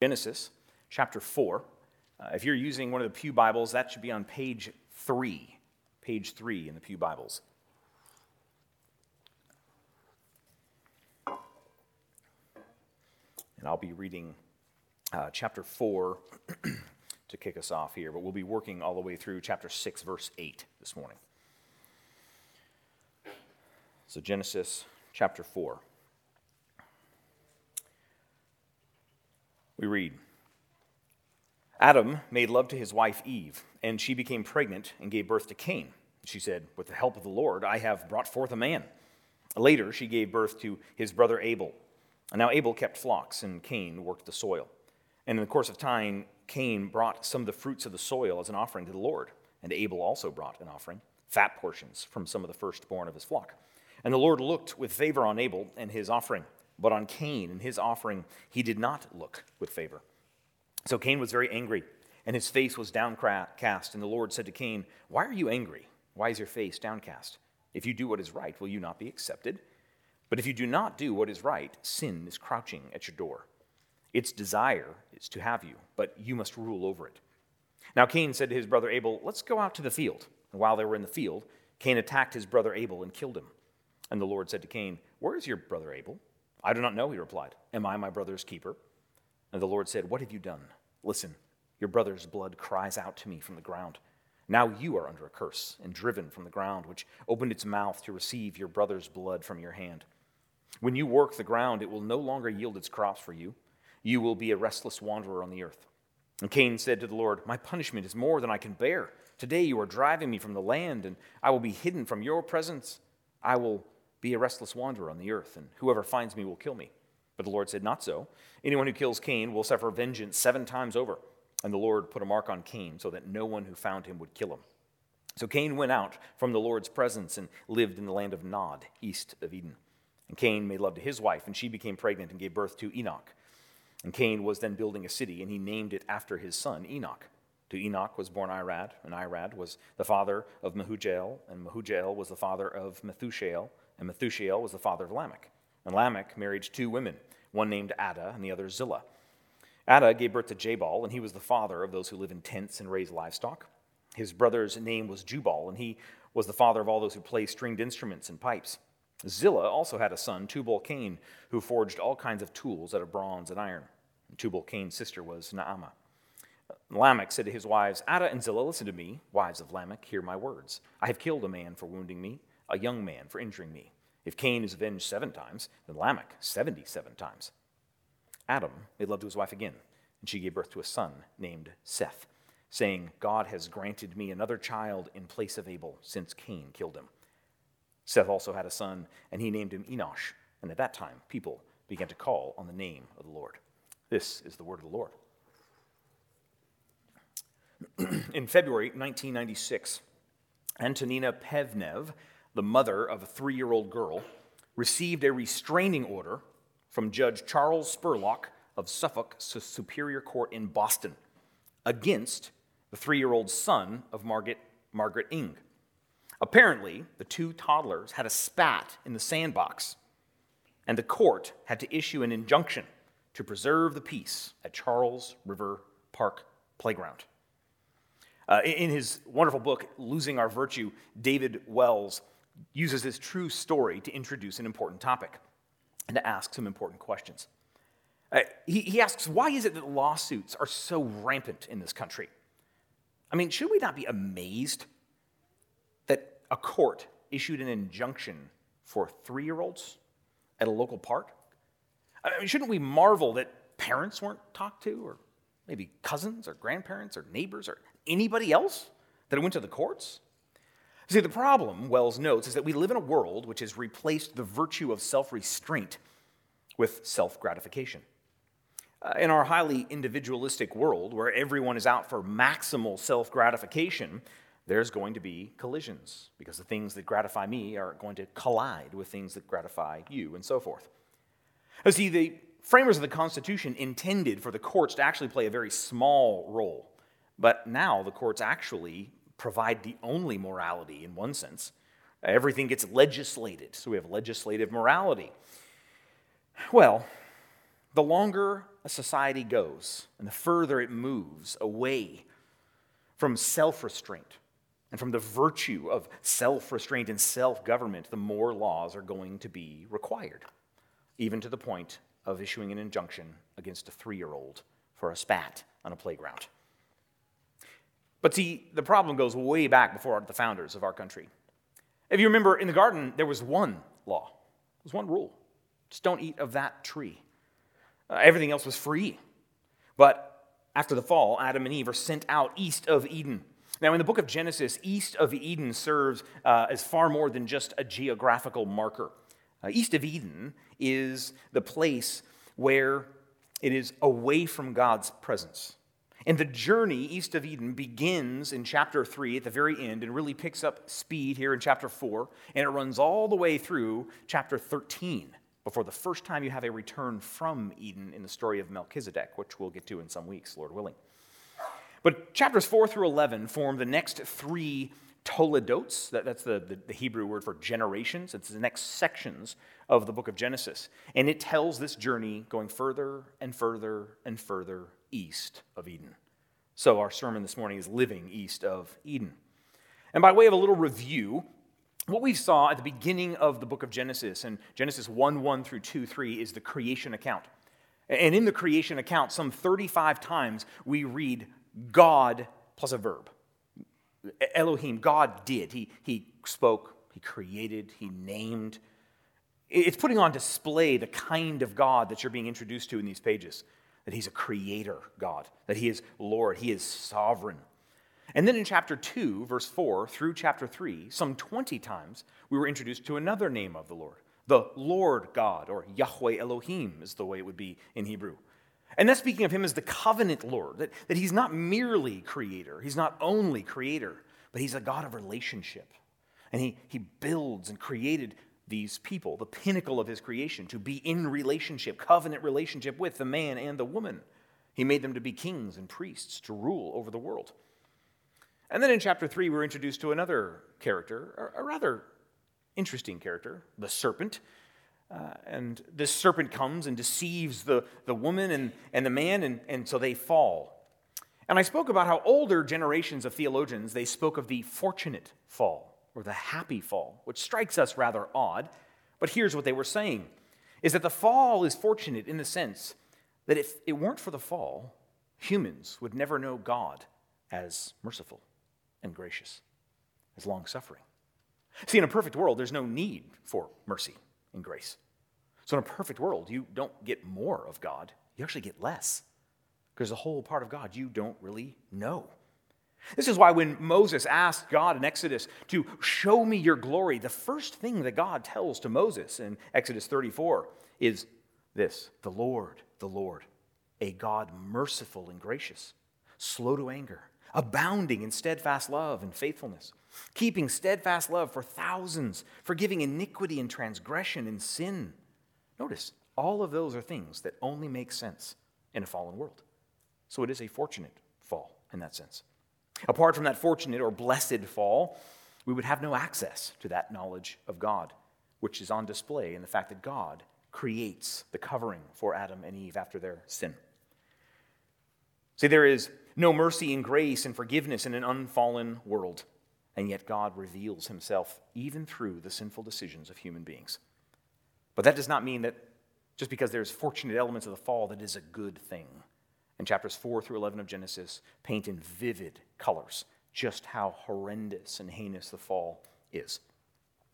Genesis chapter 4. Uh, if you're using one of the Pew Bibles, that should be on page 3. Page 3 in the Pew Bibles. And I'll be reading uh, chapter 4 to kick us off here, but we'll be working all the way through chapter 6, verse 8 this morning. So, Genesis chapter 4. We read Adam made love to his wife Eve, and she became pregnant and gave birth to Cain. She said, With the help of the Lord, I have brought forth a man. Later, she gave birth to his brother Abel. And now Abel kept flocks, and Cain worked the soil. And in the course of time, Cain brought some of the fruits of the soil as an offering to the Lord. And Abel also brought an offering, fat portions from some of the firstborn of his flock. And the Lord looked with favor on Abel and his offering but on Cain and his offering, he did not look with favor. So Cain was very angry, and his face was downcast. And the Lord said to Cain, Why are you angry? Why is your face downcast? If you do what is right, will you not be accepted? But if you do not do what is right, sin is crouching at your door. Its desire is to have you, but you must rule over it. Now Cain said to his brother Abel, Let's go out to the field. And while they were in the field, Cain attacked his brother Abel and killed him. And the Lord said to Cain, Where is your brother Abel? I do not know, he replied. Am I my brother's keeper? And the Lord said, What have you done? Listen, your brother's blood cries out to me from the ground. Now you are under a curse and driven from the ground, which opened its mouth to receive your brother's blood from your hand. When you work the ground, it will no longer yield its crops for you. You will be a restless wanderer on the earth. And Cain said to the Lord, My punishment is more than I can bear. Today you are driving me from the land, and I will be hidden from your presence. I will be a restless wanderer on the earth, and whoever finds me will kill me. But the Lord said, Not so. Anyone who kills Cain will suffer vengeance seven times over. And the Lord put a mark on Cain so that no one who found him would kill him. So Cain went out from the Lord's presence and lived in the land of Nod, east of Eden. And Cain made love to his wife, and she became pregnant and gave birth to Enoch. And Cain was then building a city, and he named it after his son, Enoch. To Enoch was born Irad, and Irad was the father of Mehujael, and Mehujael was the father of Methushael, and Methushael was the father of Lamech. And Lamech married two women, one named Ada and the other Zillah. Ada gave birth to Jabal, and he was the father of those who live in tents and raise livestock. His brother's name was Jubal, and he was the father of all those who play stringed instruments and pipes. Zillah also had a son, Tubal Cain, who forged all kinds of tools out of bronze and iron. And Tubal Cain's sister was Naamah. Lamech said to his wives, Ada and Zillah, listen to me, wives of Lamech, hear my words. I have killed a man for wounding me a young man for injuring me. If Cain is avenged seven times, then Lamech 77 times. Adam made love to his wife again, and she gave birth to a son named Seth, saying, God has granted me another child in place of Abel, since Cain killed him. Seth also had a son, and he named him Enosh, and at that time people began to call on the name of the Lord. This is the word of the Lord. in February 1996, Antonina Pevnev the mother of a three year old girl, received a restraining order from Judge Charles Spurlock of Suffolk Superior Court in Boston against the three year old son of Margaret, Margaret Ing. Apparently, the two toddlers had a spat in the sandbox, and the court had to issue an injunction to preserve the peace at Charles River Park Playground. Uh, in his wonderful book, Losing Our Virtue, David Wells uses this true story to introduce an important topic and to ask some important questions. Uh, he, he asks, why is it that lawsuits are so rampant in this country? I mean, should we not be amazed that a court issued an injunction for three year olds at a local park? I mean, shouldn't we marvel that parents weren't talked to, or maybe cousins, or grandparents, or neighbors, or anybody else that went to the courts? See, the problem, Wells notes, is that we live in a world which has replaced the virtue of self restraint with self gratification. Uh, in our highly individualistic world, where everyone is out for maximal self gratification, there's going to be collisions because the things that gratify me are going to collide with things that gratify you, and so forth. Now, see, the framers of the Constitution intended for the courts to actually play a very small role, but now the courts actually provide the only morality in one sense. Everything gets legislated, so we have legislative morality. Well, the longer a society goes and the further it moves away from self restraint and from the virtue of self restraint and self government, the more laws are going to be required, even to the point of issuing an injunction against a three year old for a spat on a playground. But see, the problem goes way back before the founders of our country. If you remember, in the garden, there was one law, there was one rule just don't eat of that tree. Uh, everything else was free. But after the fall, Adam and Eve are sent out east of Eden. Now, in the book of Genesis, east of Eden serves uh, as far more than just a geographical marker. Uh, east of Eden is the place where it is away from God's presence. And the journey east of Eden begins in chapter 3 at the very end and really picks up speed here in chapter 4, and it runs all the way through chapter 13 before the first time you have a return from Eden in the story of Melchizedek, which we'll get to in some weeks, Lord willing. But chapters 4 through 11 form the next three toledotes. That, that's the, the, the, Hebrew word for generations. It's the next sections of the book of Genesis. And it tells this journey going further and further and further east of Eden. So our sermon this morning is living east of Eden. And by way of a little review, what we saw at the beginning of the book of Genesis, and Genesis 1 1 through 2 3, is the creation account. And in the creation account, some 35 times we read God plus a verb. Elohim, God did. He, he spoke, He created, He named. It's putting on display the kind of God that you're being introduced to in these pages that He's a creator God, that He is Lord, He is sovereign. And then in chapter 2, verse 4 through chapter 3, some 20 times, we were introduced to another name of the Lord. The Lord God, or Yahweh Elohim is the way it would be in Hebrew. And that's speaking of him as the covenant Lord, that, that he's not merely creator, he's not only creator, but he's a God of relationship. And he, he builds and created these people, the pinnacle of his creation, to be in relationship, covenant relationship with the man and the woman. He made them to be kings and priests to rule over the world. And then in chapter 3, we're introduced to another character, a rather interesting character, the serpent. Uh, and this serpent comes and deceives the, the woman and, and the man, and, and so they fall. And I spoke about how older generations of theologians, they spoke of the fortunate fall or the happy fall, which strikes us rather odd. But here's what they were saying is that the fall is fortunate in the sense that if it weren't for the fall, humans would never know God as merciful and gracious, as long suffering. See, in a perfect world, there's no need for mercy and grace. So, in a perfect world, you don't get more of God, you actually get less. Because the whole part of God you don't really know. This is why when Moses asked God in Exodus to show me your glory, the first thing that God tells to Moses in Exodus 34 is this The Lord, the Lord, a God merciful and gracious, slow to anger abounding in steadfast love and faithfulness, keeping steadfast love for thousands, forgiving iniquity and transgression and sin. Notice, all of those are things that only make sense in a fallen world. So it is a fortunate fall in that sense. Apart from that fortunate or blessed fall, we would have no access to that knowledge of God, which is on display in the fact that God creates the covering for Adam and Eve after their sin. See, there is no mercy and grace and forgiveness in an unfallen world. And yet God reveals himself even through the sinful decisions of human beings. But that does not mean that just because there's fortunate elements of the fall, that is a good thing. And chapters 4 through 11 of Genesis paint in vivid colors just how horrendous and heinous the fall is.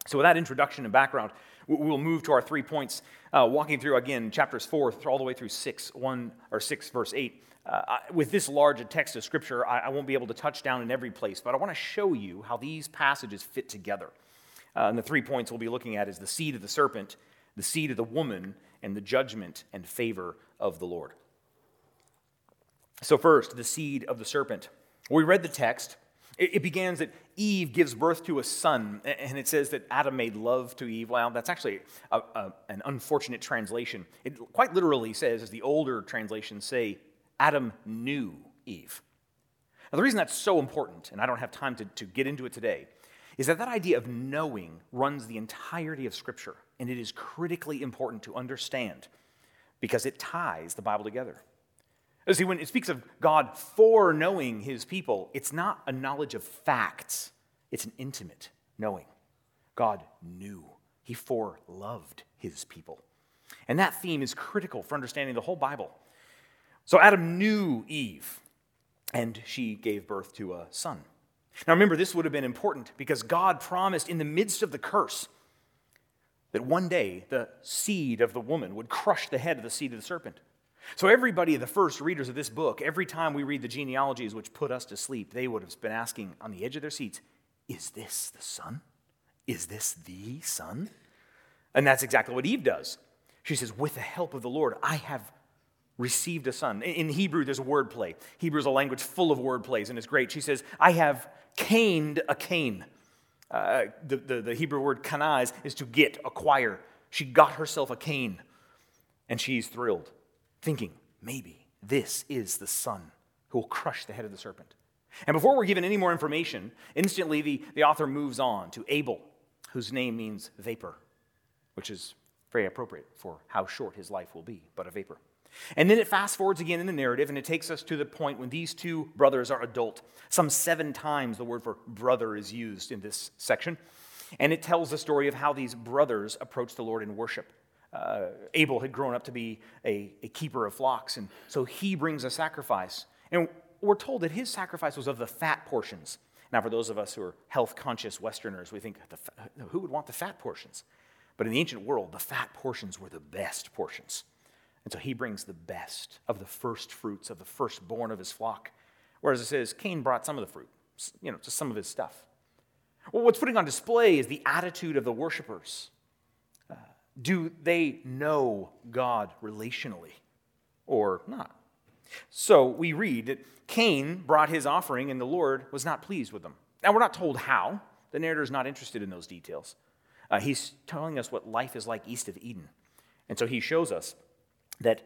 So, with that introduction and background, we'll move to our three points, uh, walking through again chapters 4 all the way through 6, 1 or 6, verse 8. Uh, with this large a text of Scripture, I, I, won't be able to touch down in every place, but I want to show you how these passages fit together. Uh, and the three points we'll be looking at is the seed of the serpent, the seed of the woman, and the judgment and favor of the Lord. So, first, the seed of the serpent. We read the text. It, it begins that Eve gives birth to a son, and it says that Adam made love to Eve. Well, that's actually a, a, an unfortunate translation. It quite literally says, as the older translations say, Adam knew Eve. Now, the reason that's so important, and I don't have time to, to get into it today, is that that idea of knowing runs the entirety of Scripture, and it is critically important to understand because it ties the Bible together. See, when it speaks of God foreknowing his people, it's not a knowledge of facts, it's an intimate knowing. God knew, he foreloved his people. And that theme is critical for understanding the whole Bible. So Adam knew Eve, and she gave birth to a son. Now remember, this would have been important because God promised in the midst of the curse that one day the seed of the woman would crush the head of the seed of the serpent. So, everybody, the first readers of this book, every time we read the genealogies which put us to sleep, they would have been asking on the edge of their seats, Is this the son? Is this the son? And that's exactly what Eve does. She says, With the help of the Lord, I have received a son. In Hebrew, there's a word play. Hebrew is a language full of word plays, and it's great. She says, I have caned a cane. Uh, the, the, the, Hebrew word kanaz is to get, acquire. She got herself a cane, and she's thrilled, thinking, maybe this is the son who will crush the head of the serpent. And before we're given any more information, instantly the, the author moves on to Abel, whose name means vapor, which is very appropriate for how short his life will be, but a vapor. And then it fast forwards again in the narrative, and it takes us to the point when these two brothers are adult. Some seven times the word for brother is used in this section. And it tells the story of how these brothers approach the Lord in worship. Uh, Abel had grown up to be a, a keeper of flocks, and so he brings a sacrifice. And we're told that his sacrifice was of the fat portions. Now, for those of us who are health conscious Westerners, we think, who would want the fat portions? But in the ancient world, the fat portions were the best portions. And so he brings the best of the first fruits of the firstborn of his flock. Whereas it says Cain brought some of the fruit, you know, just some of his stuff. Well, what's putting on display is the attitude of the worshipers. Do they know God relationally or not? So we read that Cain brought his offering and the Lord was not pleased with them. Now, we're not told how. The narrator is not interested in those details. Uh, he's telling us what life is like east of Eden. And so he shows us that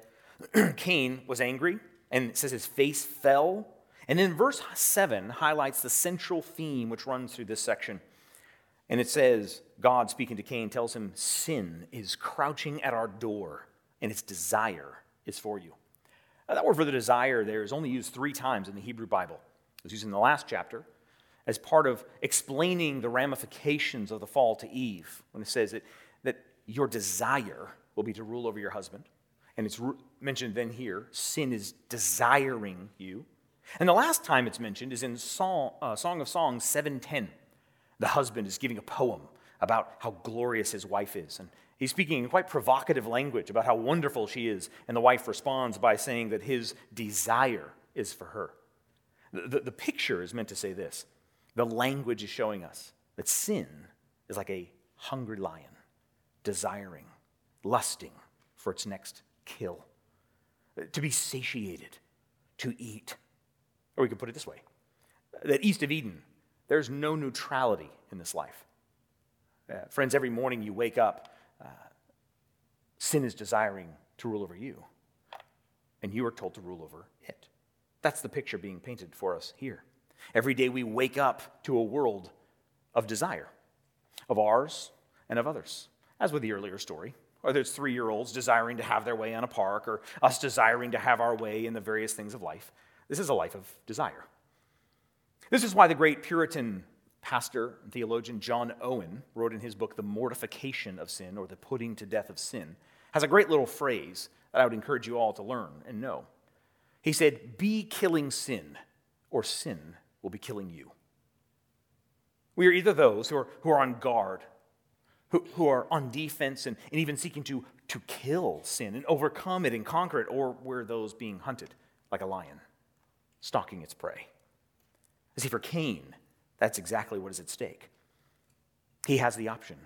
Cain was angry, and says his face fell. And then verse 7 highlights the central theme which runs through this section. And it says, God speaking to Cain tells him, Sin is crouching at our door, and its desire is for you. Now, that word for the desire there is only used three times in the Hebrew Bible. It was used in the last chapter as part of explaining the ramifications of the fall to Eve, when it says that, that your desire will be to rule over your husband and it's mentioned then here sin is desiring you. And the last time it's mentioned is in Song, uh, Song of Songs 710. The husband is giving a poem about how glorious his wife is. And he's speaking in quite provocative language about how wonderful she is. And the wife responds by saying that his desire is for her. The, the, the picture is meant to say this the language is showing us that sin is like a hungry lion, desiring, lusting for its next kill, to be satiated, to eat. Or we could put it this way that east of Eden, there's no neutrality in this life. Uh, friends, every morning you wake up, uh, sin is desiring to rule over you, and you are told to rule over it. That's the picture being painted for us here. Every day we wake up to a world of desire, of ours and of others. As with the earlier story, whether it's three year olds desiring to have their way on a park or us desiring to have our way in the various things of life. This is a life of desire. This is why the great Puritan pastor and theologian John Owen wrote in his book, The Mortification of Sin, or The Putting to Death of Sin, has a great little phrase that I would encourage you all to learn and know. He said, Be killing sin, or sin will be killing you. We are either those who are, who are on guard who, who are on defense and, and even seeking to, to kill sin and overcome it and conquer it, or we're those being hunted like a lion, stalking its prey. See, for Cain, that's exactly what is at stake. He has the option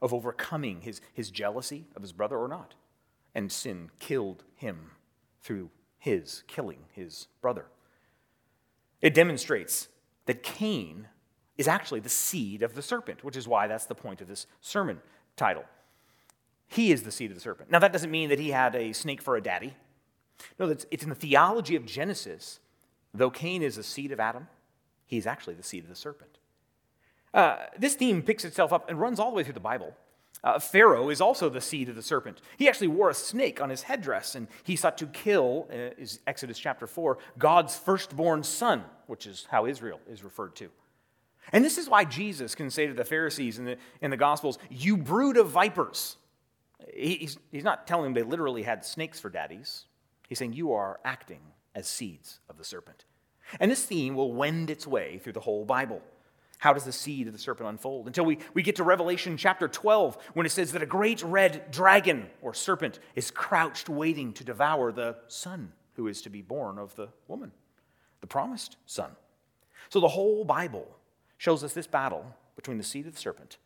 of overcoming his, his jealousy of his brother or not. And sin killed him through his killing his brother. It demonstrates that Cain is actually the seed of the serpent, which is why that's the point of this sermon title. He is the seed of the serpent. Now, that doesn't mean that he had a snake for a daddy. No, it's in the theology of Genesis. Though Cain is the seed of Adam, he's actually the seed of the serpent. Uh, this theme picks itself up and runs all the way through the Bible. Uh, Pharaoh is also the seed of the serpent. He actually wore a snake on his headdress, and he sought to kill, uh, is Exodus chapter 4, God's firstborn son, which is how Israel is referred to. And this is why Jesus can say to the Pharisees in the, in the Gospels, You brood of vipers. He's, he's not telling them they literally had snakes for daddies. He's saying, You are acting as seeds of the serpent. And this theme will wend its way through the whole Bible. How does the seed of the serpent unfold? Until we, we get to Revelation chapter 12, when it says that a great red dragon or serpent is crouched waiting to devour the son who is to be born of the woman, the promised son. So the whole Bible shows us this battle between the seed of the serpent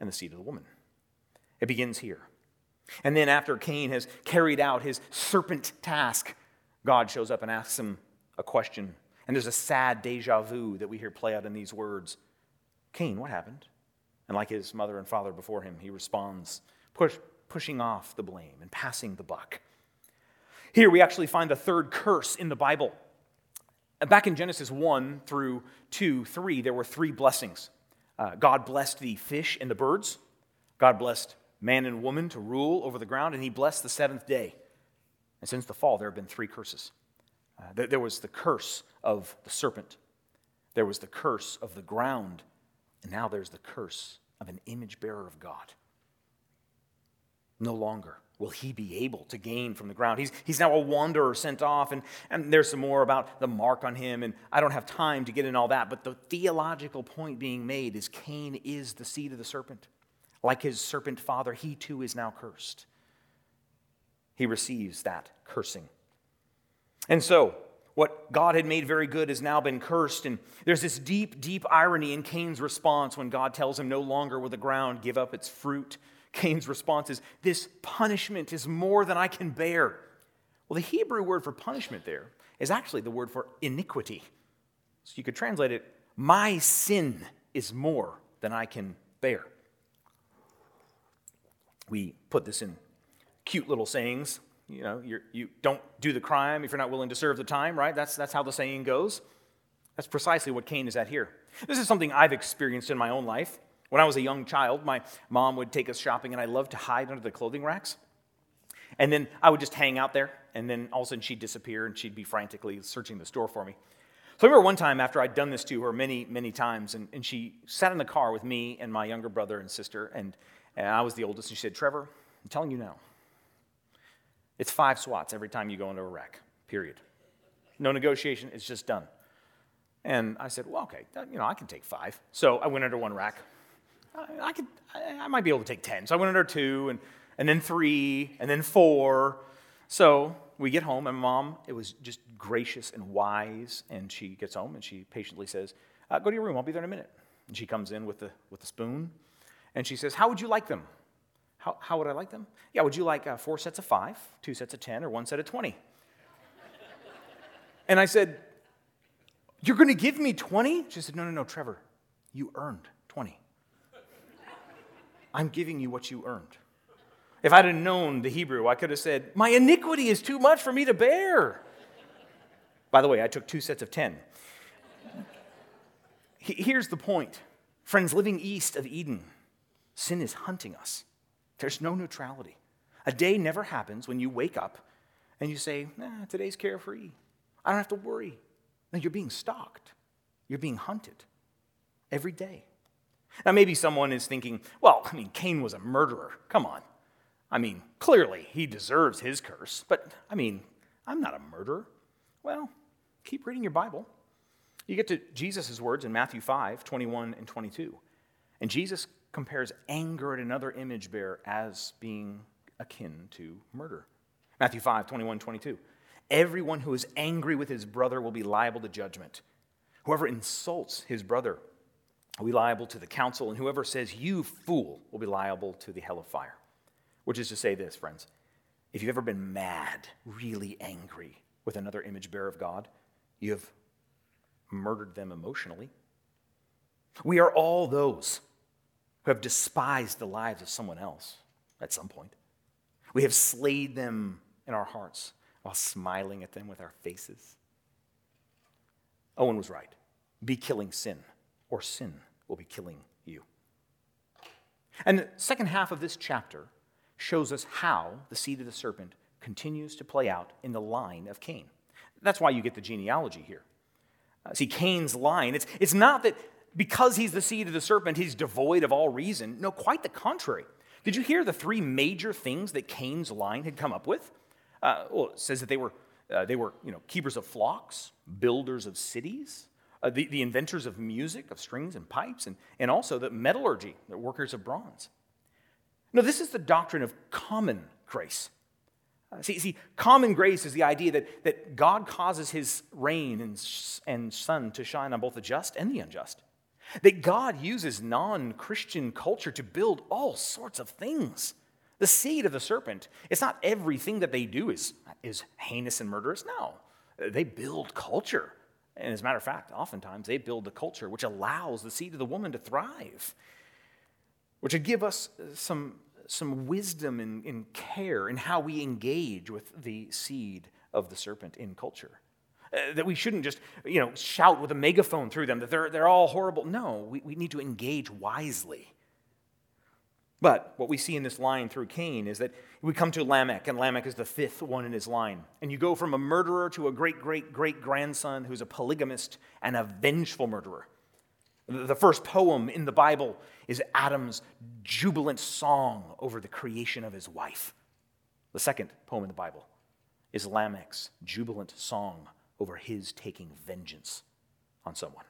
and the seed of the woman. It begins here. And then, after Cain has carried out his serpent task, God shows up and asks him a question. And there's a sad deja vu that we hear play out in these words Cain, what happened? And like his mother and father before him, he responds, push, pushing off the blame and passing the buck. Here we actually find the third curse in the Bible. Back in Genesis 1 through 2, 3, there were three blessings. Uh, God blessed the fish and the birds. God blessed man and woman to rule over the ground, and he blessed the seventh day. And since the fall, there have been three curses. Uh, there was the curse of the serpent, there was the curse of the ground, and now there's the curse of an image bearer of God. No longer will he be able to gain from the ground. He's, he's now a wanderer sent off, and, and there's some more about the mark on him, and I don't have time to get in all that, but the theological point being made is Cain is the seed of the serpent. Like his serpent father, he too is now cursed. He receives that cursing. And so, what God had made very good has now been cursed. And there's this deep, deep irony in Cain's response when God tells him, No longer will the ground give up its fruit. Cain's response is, This punishment is more than I can bear. Well, the Hebrew word for punishment there is actually the word for iniquity. So you could translate it, My sin is more than I can bear. We put this in cute little sayings. You know, you're, you don't do the crime if you're not willing to serve the time, right? That's, that's how the saying goes. That's precisely what Cain is at here. This is something I've experienced in my own life. When I was a young child, my mom would take us shopping, and I loved to hide under the clothing racks. And then I would just hang out there, and then all of a sudden she'd disappear, and she'd be frantically searching the store for me. So I remember one time after I'd done this to her many, many times, and, and she sat in the car with me and my younger brother and sister, and, and I was the oldest, and she said, Trevor, I'm telling you now, it's five swats every time you go into a rack, period. No negotiation, it's just done. And I said, well, okay, you know, I can take five. So I went under one rack. I, I could, I, I might be able to take 10. So I went under two, and, and then three, and then four. So we get home, and mom, it was just gracious and wise. And she gets home, and she patiently says, uh, go to your room, I'll be there in a minute. And she comes in with the, with the spoon, and she says, how would you like them? How, how would I like them? Yeah, would you like uh, four sets of five, two sets of 10, or one set of 20? and I said, You're going to give me 20? She said, No, no, no, Trevor, you earned 20. I'm giving you what you earned. If I'd have known the Hebrew, I could have said, My iniquity is too much for me to bear. By the way, I took two sets of 10. Here's the point. Friends, living east of Eden, sin is hunting us. There's no neutrality. A day never happens when you wake up and you say, nah, today's carefree. I don't have to worry. No, you're being stalked. You're being hunted every day. Now, maybe someone is thinking, well, I mean, Cain was a murderer. Come on. I mean, clearly he deserves his curse. But, I mean, I'm not a murderer. Well, keep reading your Bible. You get to Jesus' words in Matthew 5 21 and 22. And Jesus compares anger at another image bearer as being akin to murder. Matthew 5, 21, 22. Everyone who is angry with his brother will be liable to judgment. Whoever insults his brother will be liable to the council, and whoever says, You fool, will be liable to the hell of fire. Which is to say, this, friends, if you've ever been mad, really angry with another image bearer of God, you have murdered them emotionally. We are all those who have despised the lives of someone else at some point. We have slayed them in our hearts while smiling at them with our faces. Owen was right. Be killing sin, or sin will be killing you. And the second half of this chapter shows us how the seed of the serpent continues to play out in the line of Cain. That's why you get the genealogy here. Uh, see, Cain's line, it's, it's not that because he's the seed of the serpent, he's devoid of all reason. No, quite the contrary. Did you hear the three major things that Cain's line had come up with? Uh, well, it says that they were, uh, they were you know, keepers of flocks, builders of cities, uh, the, the inventors of music, of strings and pipes, and, and also the metallurgy, the workers of bronze. No, this is the doctrine of common grace. Uh, see, see, common grace is the idea that, that God causes his rain and, and sun to shine on both the just and the unjust. That God uses non Christian culture to build all sorts of things. The seed of the serpent, it's not everything that they do is, is heinous and murderous. No, they build culture. And as a matter of fact, oftentimes they build the culture which allows the seed of the woman to thrive, which would give us some, some wisdom and, and care in how we engage with the seed of the serpent in culture. Uh, that we shouldn't just you know, shout with a megaphone through them that they're, they're all horrible. No, we, we need to engage wisely. But what we see in this line through Cain is that we come to Lamech, and Lamech is the fifth one in his line. And you go from a murderer to a great, great, great grandson who's a polygamist and a vengeful murderer. The first poem in the Bible is Adam's jubilant song over the creation of his wife. The second poem in the Bible is Lamech's jubilant song over his taking vengeance on someone.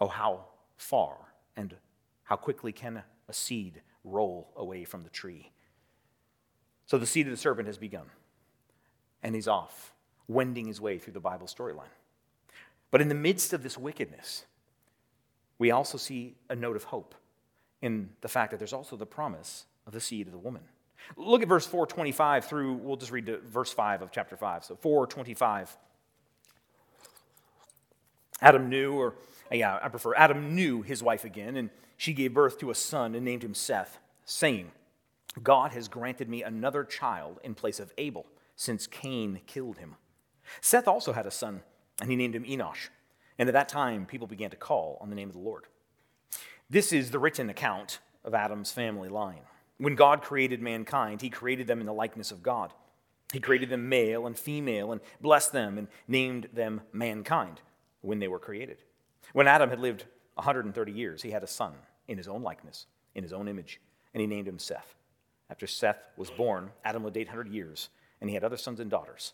Oh, how far and how quickly can a seed roll away from the tree? So the seed of the serpent has begun, and he's off, wending his way through the Bible storyline. But in the midst of this wickedness, we also see a note of hope in the fact that there's also the promise of the seed of the woman. Look at verse 425 through, we'll just read verse 5 of chapter 5. So 425. Adam knew, or yeah, I prefer, Adam knew his wife again, and she gave birth to a son and named him Seth, saying, God has granted me another child in place of Abel, since Cain killed him. Seth also had a son, and he named him Enosh. And at that time, people began to call on the name of the Lord. This is the written account of Adam's family line. When God created mankind, he created them in the likeness of God. He created them male and female and blessed them and named them mankind when they were created. When Adam had lived 130 years, he had a son in his own likeness, in his own image, and he named him Seth. After Seth was born, Adam lived 800 years, and he had other sons and daughters.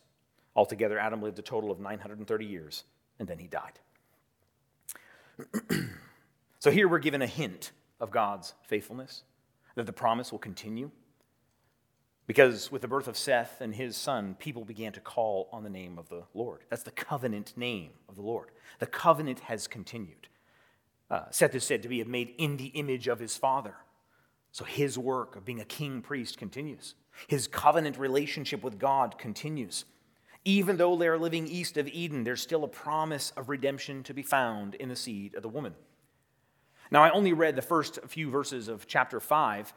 Altogether, Adam lived a total of 930 years, and then he died. so here we're given a hint of God's faithfulness, that the promise will continue. Because with the birth of Seth and his son, people began to call on the name of the Lord. That's the covenant name of the Lord. The covenant has continued. Uh, Seth is said to be made in the image of his father. So his work of being a king priest continues. His covenant relationship with God continues. Even though they're living east of Eden, there's still a promise of redemption to be found in the seed of the woman. Now, I only read the first few verses of chapter 5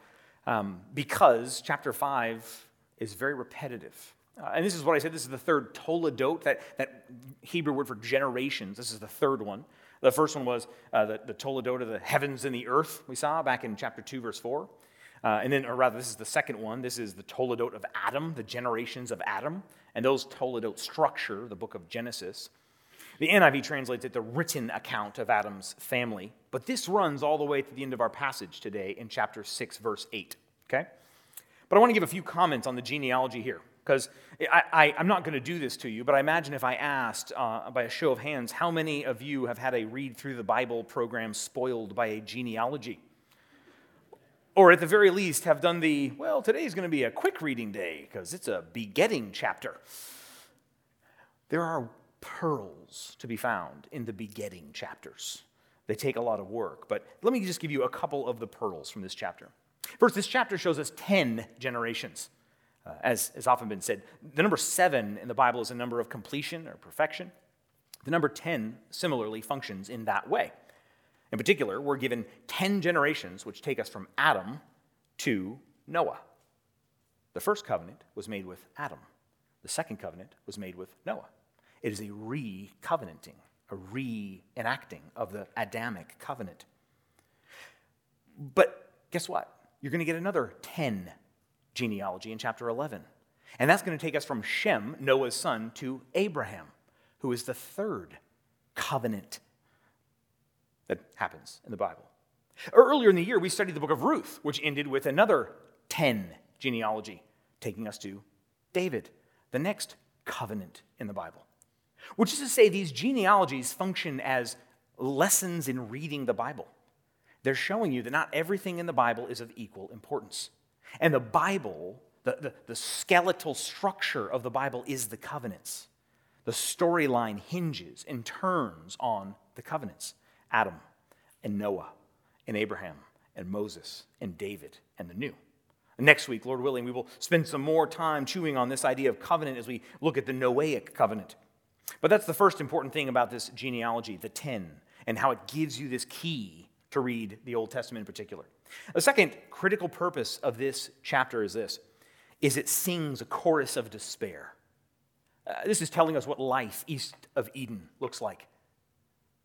um, because chapter 5 is very repetitive. Uh, and this is what I said this is the third toledot, that, that Hebrew word for generations. This is the third one. The first one was uh, the, the toledot of the heavens and the earth, we saw back in chapter 2, verse 4. Uh, and then, or rather, this is the second one. This is the toledot of Adam, the generations of Adam. And those toledot structure the book of Genesis. The NIV translates it the written account of Adam's family, but this runs all the way to the end of our passage today in chapter 6, verse 8. Okay? But I want to give a few comments on the genealogy here, because I, am not going to do this to you, but I imagine if I asked uh, by a show of hands, how many of you have had a read through the Bible program spoiled by a genealogy? Or at the very least, have done the, well, today's going to be a quick reading day because it's a begetting chapter. There are pearls to be found in the begetting chapters. They take a lot of work, but let me just give you a couple of the pearls from this chapter. First, this chapter shows us 10 generations. Uh, as has often been said, the number seven in the Bible is a number of completion or perfection. The number 10 similarly functions in that way. In particular, we're given 10 generations which take us from Adam to Noah. The first covenant was made with Adam, the second covenant was made with Noah. It is a re covenanting, a re enacting of the Adamic covenant. But guess what? You're going to get another 10 genealogy in chapter 11. And that's going to take us from Shem, Noah's son, to Abraham, who is the third covenant that happens in the Bible. Earlier in the year, we studied the book of Ruth, which ended with another 10 genealogy, taking us to David, the next covenant in the Bible. Which is to say, these genealogies function as lessons in reading the Bible. They're showing you that not everything in the Bible is of equal importance. And the Bible, the, the, the skeletal structure of the Bible is the covenants. The storyline hinges and turns on the covenants Adam and Noah and Abraham and Moses and David and the new. Next week, Lord willing, we will spend some more time chewing on this idea of covenant as we look at the Noahic covenant. But that's the first important thing about this genealogy, the 10, and how it gives you this key to read the Old Testament in particular. The second critical purpose of this chapter is this is it sings a chorus of despair. Uh, this is telling us what life east of Eden looks like.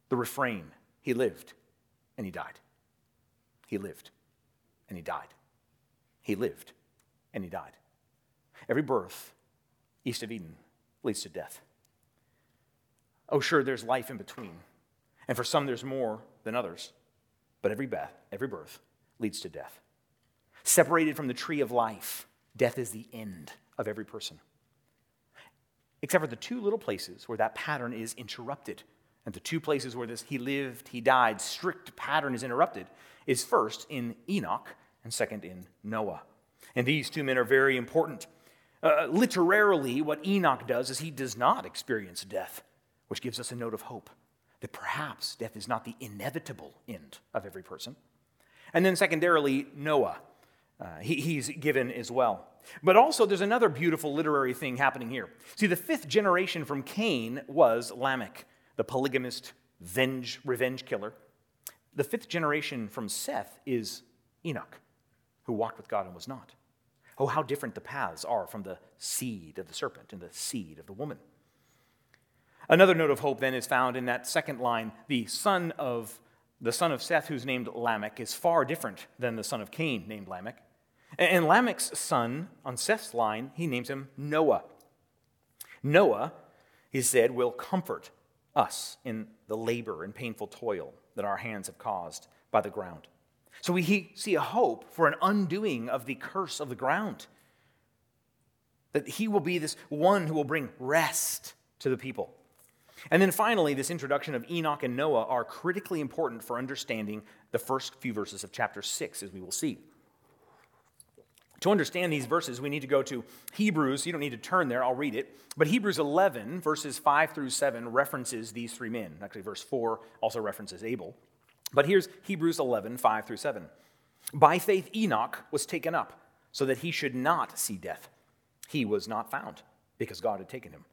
The refrain, he lived and he died. He lived and he died. He lived and he died. Every birth east of Eden leads to death. Oh, sure, there's life in between. And for some, there's more than others. But every, birth, every birth leads to death. Separated from the tree of life, death is the end of every person. Except for the two little places where that pattern is interrupted. And the two places where this he lived, he died, strict pattern is interrupted is first in Enoch and second in Noah. And these two men are very important. Uh, literarily, what Enoch does is he does not experience death, which gives us a note of hope that perhaps death is not the inevitable end of every person. And then, secondarily, Noah. Uh, he, he's given as well. But also, there's another beautiful literary thing happening here. See, the fifth generation from Cain was Lamech, the polygamist, venge, revenge killer. The fifth generation from Seth is Enoch, who walked with God and was not. Oh, how different the paths are from the seed of the serpent and the seed of the woman. Another note of hope then is found in that second line. The son of the son of Seth, who's named Lamech, is far different than the son of Cain, named Lamech. And Lamech's son, on Seth's line, he names him Noah. Noah, he said, will comfort us in the labor and painful toil that our hands have caused by the ground. So we see a hope for an undoing of the curse of the ground. That he will be this one who will bring rest to the people. And then finally, this introduction of Enoch and Noah are critically important for understanding the first few verses of chapter 6, as we will see. To understand these verses, we need to go to Hebrews. You don't need to turn there, I'll read it. But Hebrews 11, verses 5 through 7, references these three men. Actually, verse 4 also references Abel. But here's Hebrews 11, 5 through 7. By faith, Enoch was taken up so that he should not see death. He was not found because God had taken him.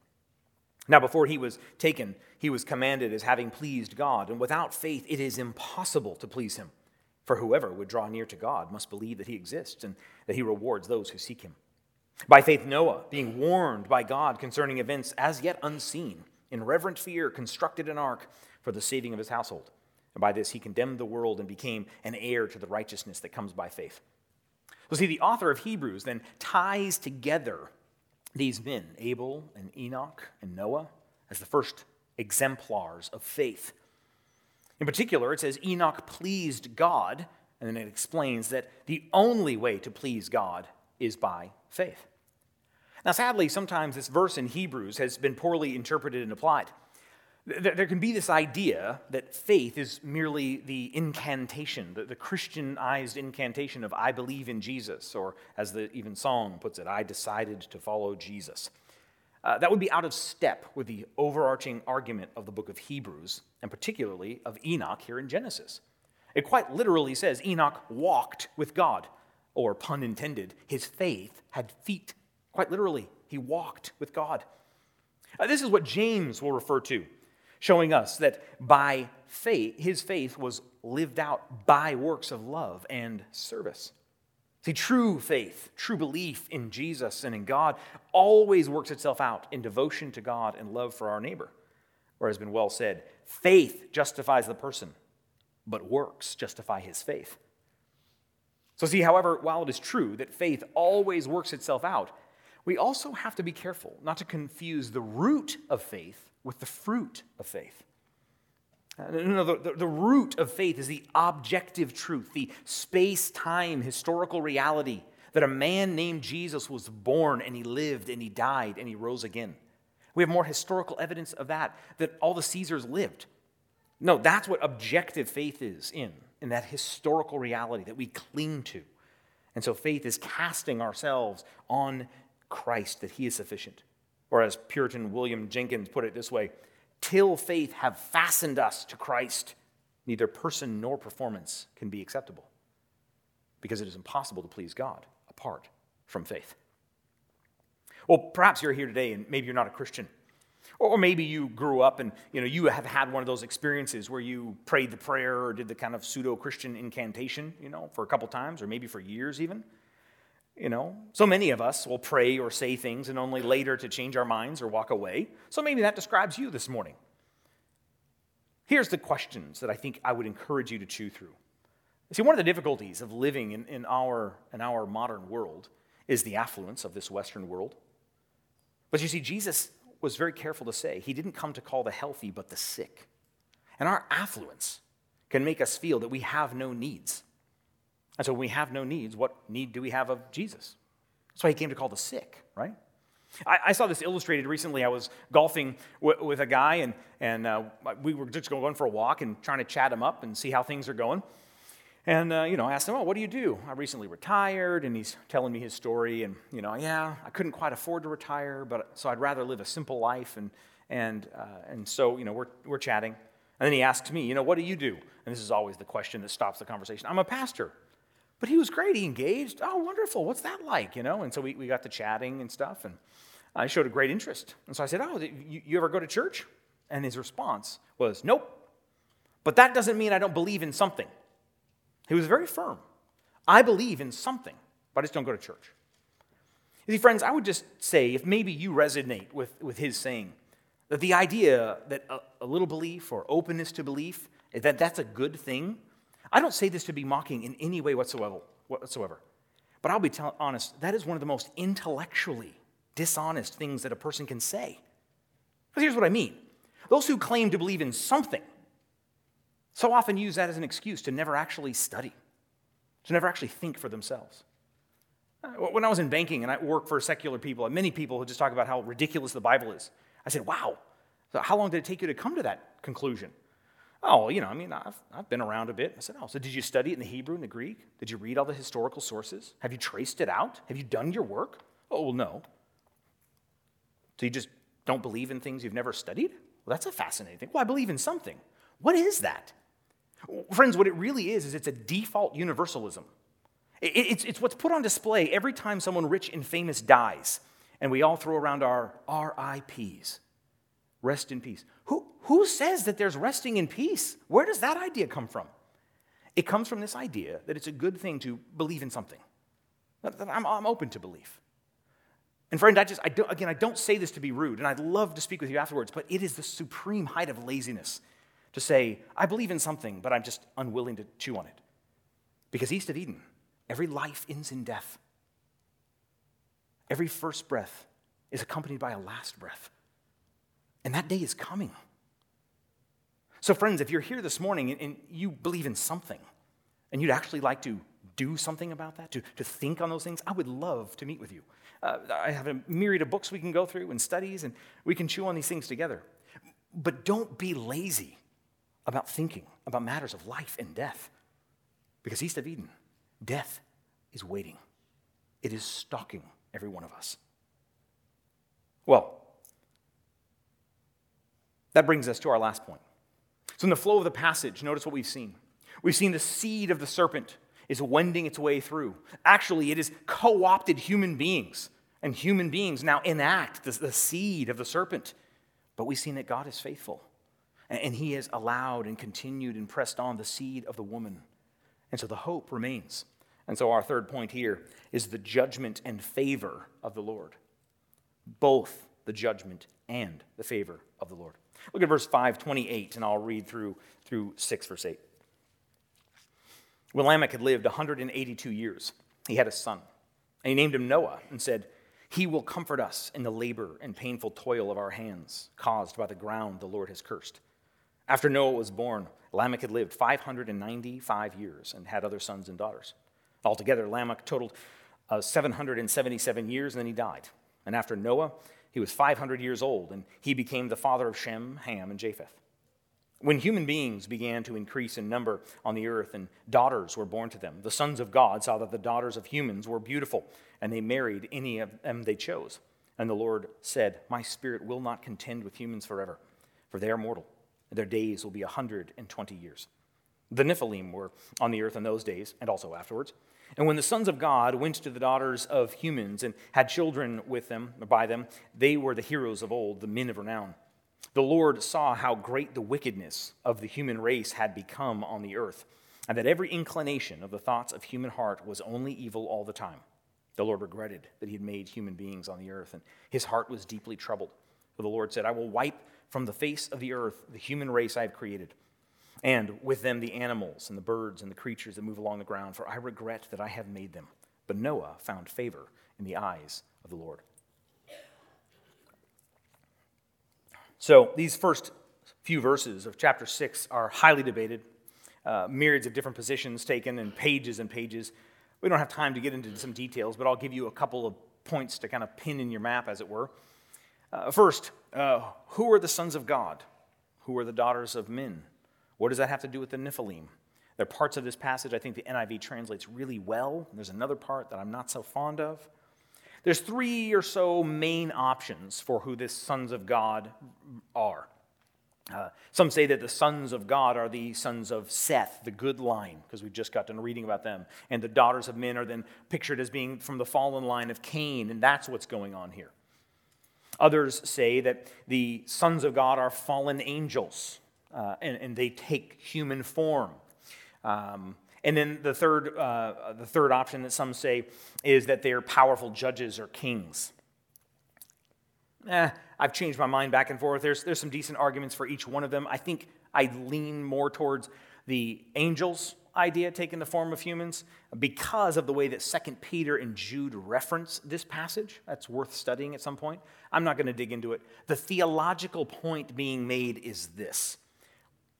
Now, before he was taken, he was commanded as having pleased God, and without faith, it is impossible to please him. For whoever would draw near to God must believe that he exists and that he rewards those who seek him. By faith, Noah, being warned by God concerning events as yet unseen, in reverent fear constructed an ark for the saving of his household. And by this he condemned the world and became an heir to the righteousness that comes by faith. So, see, the author of Hebrews then ties together these men, Abel and Enoch and Noah, as the first exemplars of faith. In particular, it says Enoch pleased God, and then it explains that the only way to please God is by faith. Now, sadly, sometimes this verse in Hebrews has been poorly interpreted and applied. There can be this idea that faith is merely the incantation, the, Christianized incantation of I believe in Jesus, or as the even song puts it, I decided to follow Jesus. Uh, that would be out of step with the overarching argument of the book of Hebrews, and particularly of Enoch here in Genesis. It quite literally says Enoch walked with God, or pun intended, his faith had feet. Quite literally, he walked with God. Uh, this is what James will refer to showing us that by faith, his faith was lived out by works of love and service. See, true faith, true belief in Jesus and in God always works itself out in devotion to God and love for our neighbor. Or has been well said, faith justifies the person, but works justify his faith. So, see, however, while it is true that faith always works itself out, we also have to be careful not to confuse the root of faith with the fruit of faith. Uh, no, the, the, the root of faith is the objective truth, the space time historical reality that a man named Jesus was born and he lived and he died and he rose again. We have more historical evidence of that, that all the Caesars lived. No, that's what objective faith is in, in that historical reality that we cling to. And so faith is casting ourselves on Christ, that he is sufficient. Or as Puritan William Jenkins put it this way till faith have fastened us to Christ, neither person nor performance can be acceptable, because it is impossible to please God apart from faith. Well, perhaps you're here today and maybe you're not a Christian. Or maybe you grew up and you know you have had one of those experiences where you prayed the prayer or did the kind of pseudo-Christian incantation, you know, for a couple times or maybe for years even. You know, so many of us will pray or say things and only later to change our minds or walk away. So maybe that describes you this morning. Here's the questions that I think I would encourage you to chew through. See, one of the difficulties of living in, in, our, in our modern world is the affluence of this Western world. But you see, Jesus was very careful to say he didn't come to call the healthy, but the sick. And our affluence can make us feel that we have no needs. And so when we have no needs, what need do we have of Jesus? That's why he came to call the sick, right? I, I saw this illustrated recently. I was golfing w- with a guy, and, and uh, we were just going for a walk and trying to chat him up and see how things are going. And, uh, you know, I asked him, oh, what do you do? I recently retired, and he's telling me his story. And, you know, yeah, I couldn't quite afford to retire, but so I'd rather live a simple life. And, and, uh, and so, you know, we're, we're chatting. And then he asks me, you know, what do you do? And this is always the question that stops the conversation. I'm a pastor. But he was great. He engaged. Oh, wonderful. What's that like? You know? And so we, we got to chatting and stuff. And I showed a great interest. And so I said, oh, you, you ever go to church? And his response was, nope. But that doesn't mean I don't believe in something. He was very firm. I believe in something, but I just don't go to church. You see, friends, I would just say if maybe you resonate with, with his saying, that the idea that a, a little belief or openness to belief, that that's a good thing, I don't say this to be mocking in any way whatsoever. whatsoever. But I'll be tell- honest, that is one of the most intellectually dishonest things that a person can say. Because here's what I mean those who claim to believe in something so often use that as an excuse to never actually study, to never actually think for themselves. Uh, when I was in banking and I worked for secular people, and many people would just talk about how ridiculous the Bible is. I said, wow, so how long did it take you to come to that conclusion? Oh, you know, I mean, I've, I've been around a bit. I said, oh, so did you study it in the Hebrew and the Greek? Did you read all the historical sources? Have you traced it out? Have you done your work? Oh, well, no. So you just don't believe in things you've never studied? Well, that's a fascinating thing. Well, I believe in something. What is that? Friends, what it really is, is it's a default universalism. It's, it's what's put on display every time someone rich and famous dies, and we all throw around our RIPs. Rest in peace. Who, who says that there's resting in peace? Where does that idea come from? It comes from this idea that it's a good thing to believe in something. I'm, I'm open to belief. And friend, I just, I don't, again, I don't say this to be rude, and I'd love to speak with you afterwards, but it is the supreme height of laziness to say, I believe in something, but I'm just unwilling to chew on it. Because east of Eden, every life ends in death. Every first breath is accompanied by a last breath. And that day is coming. So, friends, if you're here this morning and you believe in something, and you'd actually like to do something about that, to, to think on those things, I would love to meet with you. Uh, I have a myriad of books we can go through and studies, and we can chew on these things together. But don't be lazy about thinking about matters of life and death. Because east of Eden, death is waiting, it is stalking every one of us. Well, that brings us to our last point. So, in the flow of the passage, notice what we've seen. We've seen the seed of the serpent is wending its way through. Actually, it has co opted human beings, and human beings now enact the, the seed of the serpent. But we've seen that God is faithful. And he has allowed and continued and pressed on the seed of the woman. And so the hope remains. And so our third point here is the judgment and favor of the Lord. Both the judgment and the favor of the Lord. Look at verse 528, and I'll read through, through 6 verse 8. When Lamech had lived 182 years, he had a son, and he named him Noah and said, He will comfort us in the labor and painful toil of our hands, caused by the ground the Lord has cursed. After Noah was born, Lamech had lived 595 years and had other sons and daughters. Altogether, Lamech totaled uh, 777 years, and then he died. And after Noah, he was 500 years old, and he became the father of Shem, Ham, and Japheth. When human beings began to increase in number on the earth and daughters were born to them, the sons of God saw that the daughters of humans were beautiful, and they married any of them they chose. And the Lord said, My spirit will not contend with humans forever, for they are mortal, their days will be a 120 years. The Nephilim were on the earth in those days, and also afterwards. And when the sons of God went to the daughters of humans and had children with them, or by them, they were the heroes of old, the men of renown. The Lord saw how great the wickedness of the human race had become on the earth, and that every inclination of the thoughts of human heart was only evil all the time. The Lord regretted that he had made human beings on the earth, and his heart was deeply troubled. For the Lord said, I will wipe from the face of the earth the human race I have created, and with them the animals and the birds and the creatures that move along the ground, for I regret that I have made them. But Noah found favor in the eyes of the Lord. So these first few verses of chapter 6 are highly debated, uh, myriads of different positions taken, and pages and pages. We don't have time to get into some details, but I'll give you a couple of points to kind of pin in your map, as it were. Uh, first, uh, who are the sons of God? Who are the daughters of men? What does that have to do with the Nephilim? There are parts of this passage I think the NIV translates really well. There's another part that I'm not so fond of. There's three or so main options for who the sons of God are. Uh, some say that the sons of God are the sons of Seth, the good line, because we've just got done reading about them. And the daughters of men are then pictured as being from the fallen line of Cain, and that's what's going on here. Others say that the sons of God are fallen angels, uh, and, and, they take human form. Um, and then the third, uh, the third option that some say is that they are powerful judges or kings. Eh, I've changed my mind back and forth. There's, there's some decent arguments for each one of them. I think I lean more towards the angels idea taking the form of humans because of the way that 2 Peter and Jude reference this passage. That's worth studying at some point. I'm not going to dig into it. The theological point being made is this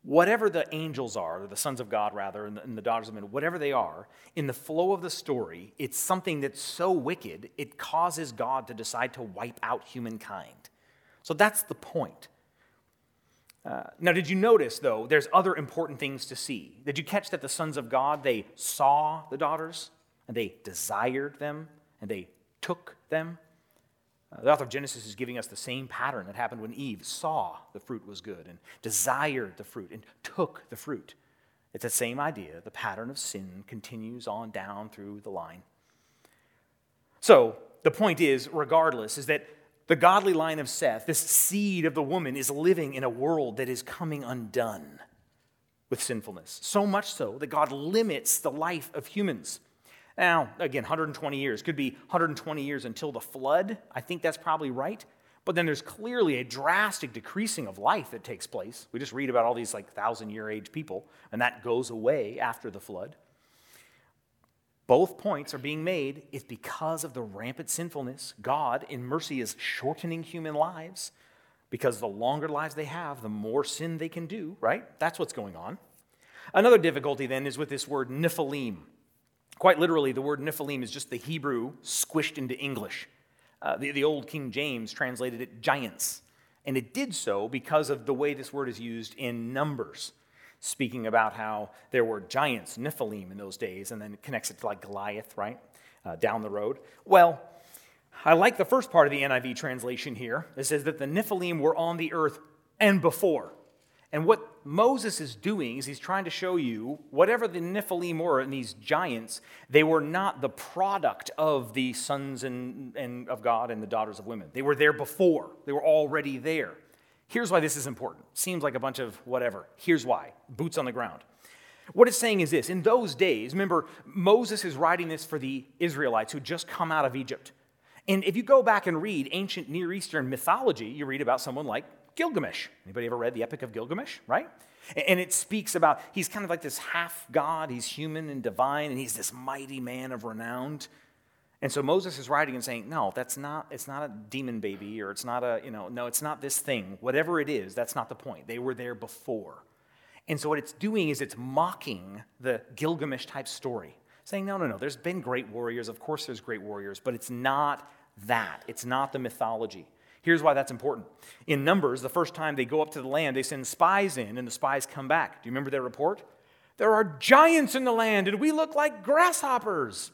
whatever the angels are, or the sons of God rather, and the, and the, daughters of men, whatever they are, in the flow of the story, it's something that's so wicked, it causes God to decide to wipe out humankind. So that's the point. Uh, now, did you notice, though, there's other important things to see? Did you catch that the sons of God, they saw the daughters, and they desired them, and they took them? Uh, the author of Genesis is giving us the same pattern that happened when Eve saw the fruit was good and desired the fruit and took the fruit. It's the same idea. The pattern of sin continues on down through the line. So, the point is, regardless, is that the godly line of Seth, this seed of the woman, is living in a world that is coming undone with sinfulness. So much so that God limits the life of humans. Now, again, 120 years. Could be 120 years until the flood. I think that's probably right. But then there's clearly a drastic decreasing of life that takes place. We just read about all these like thousand year age people, and that goes away after the flood. Both points are being made. It's because of the rampant sinfulness. God, in mercy, is shortening human lives because the longer lives they have, the more sin they can do, right? That's what's going on. Another difficulty then is with this word Nephilim. Quite literally, the word Nephilim is just the Hebrew squished into English. Uh, the, the old King James translated it giants, and it did so because of the way this word is used in Numbers, speaking about how there were giants, Nephilim, in those days, and then it connects it to like Goliath, right, uh, down the road. Well, I like the first part of the NIV translation here. It says that the Nephilim were on the earth and before. And what Moses is doing is he's trying to show you whatever the Nephilim were and these giants, they were not the product of the sons and, and of God and the daughters of women. They were there before, they were already there. Here's why this is important. Seems like a bunch of whatever. Here's why boots on the ground. What it's saying is this in those days, remember, Moses is writing this for the Israelites who just come out of Egypt. And if you go back and read ancient Near Eastern mythology, you read about someone like Gilgamesh. Anybody ever read the Epic of Gilgamesh, right? And it speaks about he's kind of like this half god, he's human and divine, and he's this mighty man of renown. And so Moses is writing and saying, No, that's not, it's not a demon baby, or it's not a, you know, no, it's not this thing. Whatever it is, that's not the point. They were there before. And so what it's doing is it's mocking the Gilgamesh type story, saying, No, no, no, there's been great warriors. Of course there's great warriors, but it's not that. It's not the mythology. Here's why that's important. In Numbers, the first time they go up to the land, they send spies in, and the spies come back. Do you remember their report? There are giants in the land, and we look like grasshoppers.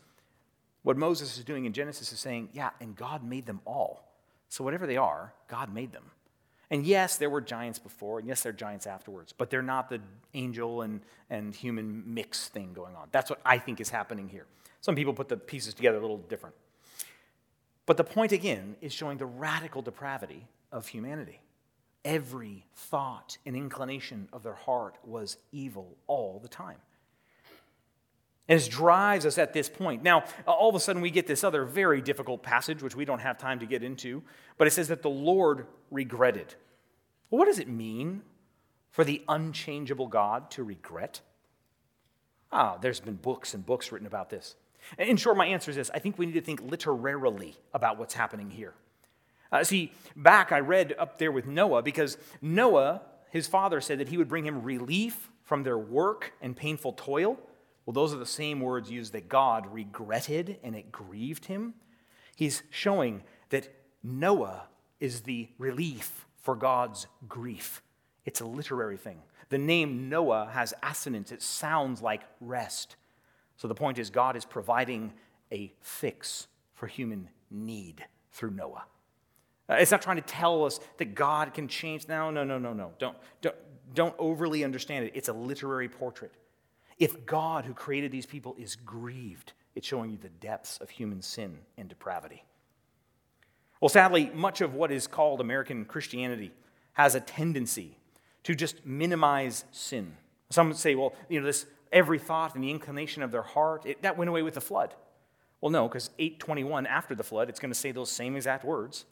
What Moses is doing in Genesis is saying, yeah, and God made them all. So whatever they are, God made them. And yes, there were giants before, and yes, there are giants afterwards, but they're not the angel and, and human mix thing going on. That's what I think is happening here. Some people put the pieces together a little different. But the point again is showing the radical depravity of humanity. Every thought and inclination of their heart was evil all the time. And it drives us at this point. Now, all of a sudden, we get this other very difficult passage, which we don't have time to get into, but it says that the Lord regretted. Well, what does it mean for the unchangeable God to regret? Ah, there's been books and books written about this. In short, my answer is this I think we need to think literarily about what's happening here. Uh, see, back I read up there with Noah because Noah, his father, said that he would bring him relief from their work and painful toil. Well, those are the same words used that God regretted and it grieved him. He's showing that Noah is the relief for God's grief. It's a literary thing. The name Noah has assonance, it sounds like rest. So the point is, God is providing a fix for human need through Noah. Uh, it's not trying to tell us that God can change. No, no, no, no, no. Don't, don't, don't overly understand it. It's a literary portrait. If God, who created these people, is grieved, it's showing you the depths of human sin and depravity. Well, sadly, much of what is called American Christianity has a tendency to just minimize sin. Some would say, well, you know, this every thought and the inclination of their heart. It, that went away with the flood. Well, no, because 821 after the flood, it's going to say those same exact words.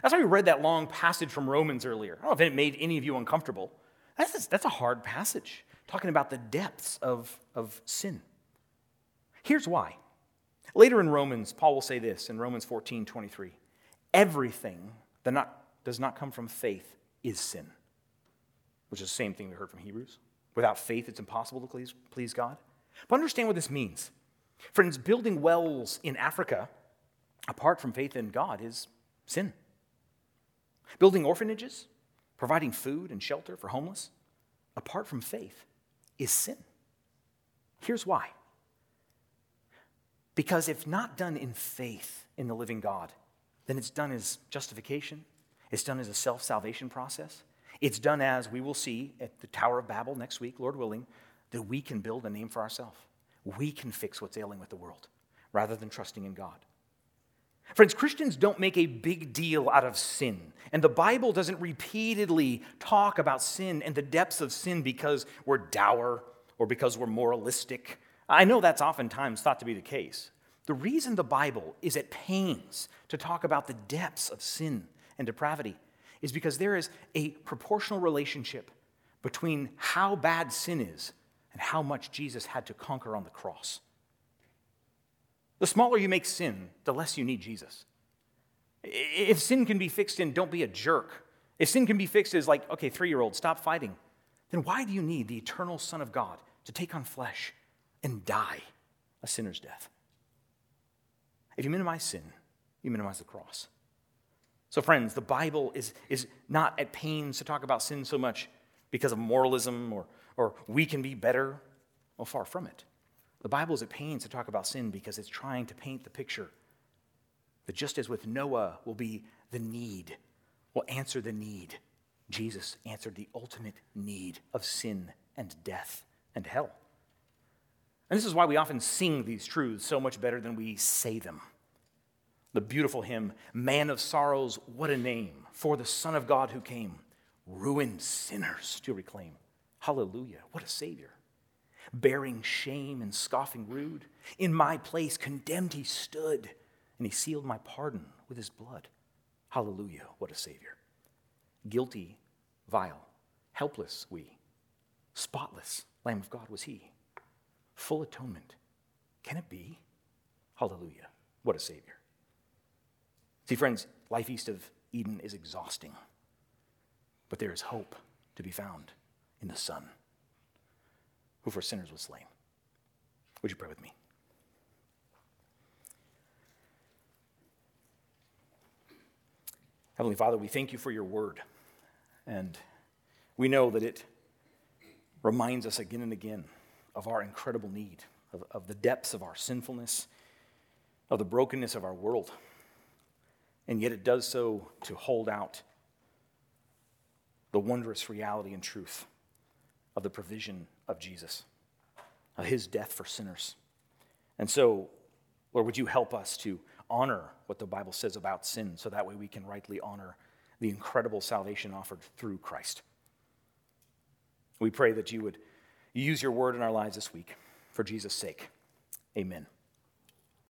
That's why we read that long passage from Romans earlier. I don't know if it made any of you uncomfortable. That's, that's a hard passage, talking about the depths of, of sin. Here's why. Later in Romans, Paul will say this in Romans 14 23. Everything that not, does not come from faith is sin, which is the same thing we heard from Hebrews. Without faith, it's impossible to please, please God. But understand what this means. Friends, building wells in Africa, apart from faith in God, is sin. Building orphanages, providing food and shelter for homeless, apart from faith, is sin. Here's why. Because if not done in faith in the living God, then it's done as justification, it's done as a self salvation process, it's done as we will see at the Tower of Babel next week, Lord willing, that we can build a name for ourselves. We can fix what's ailing with the world rather than trusting in God. Friends, Christians don't make a big deal out of sin. And the Bible doesn't repeatedly talk about sin and the depths of sin because we're dour or because we're moralistic. I know that's oftentimes thought to be the case. The reason the Bible is at pains to talk about the depths of sin and depravity is because there is a proportional relationship between how bad sin is and how much Jesus had to conquer on the cross. The smaller you make sin, the less you need Jesus. If sin can be fixed in don't be a jerk, if sin can be fixed as like, okay, three year old, stop fighting, then why do you need the eternal Son of God to take on flesh and die a sinner's death? If you minimize sin, you minimize the cross. So, friends, the Bible is, is not at pains to talk about sin so much because of moralism or, or we can be better. Well, far from it. The Bible is at pains to talk about sin because it's trying to paint the picture that just as with Noah will be the need, will answer the need, Jesus answered the ultimate need of sin and death and hell. And this is why we often sing these truths so much better than we say them the beautiful hymn, Man of Sorrows, what a name, for the Son of God who came, ruined sinners to reclaim. Hallelujah, what a Savior. Bearing shame and scoffing rude, in my place condemned he stood, and he sealed my pardon with his blood. Hallelujah, what a Savior. Guilty vile, helpless we, spotless Lamb of God was he. Full atonement. Can it be? Hallelujah. What a Savior. See, friends, life east of Eden is exhausting, but there is hope to be found in the Son, who for sinners was slain. Would you pray with me? Heavenly Father, we thank you for your word. And we know that it reminds us again and again of our incredible need, of, of the depths of our sinfulness, of the brokenness of our world. And yet it does so to hold out the wondrous reality and truth of the provision of Jesus, of his death for sinners. And so, Lord, would you help us to honor what the Bible says about sin so that way we can rightly honor the incredible salvation offered through Christ? We pray that you would use your word in our lives this week for Jesus' sake. Amen.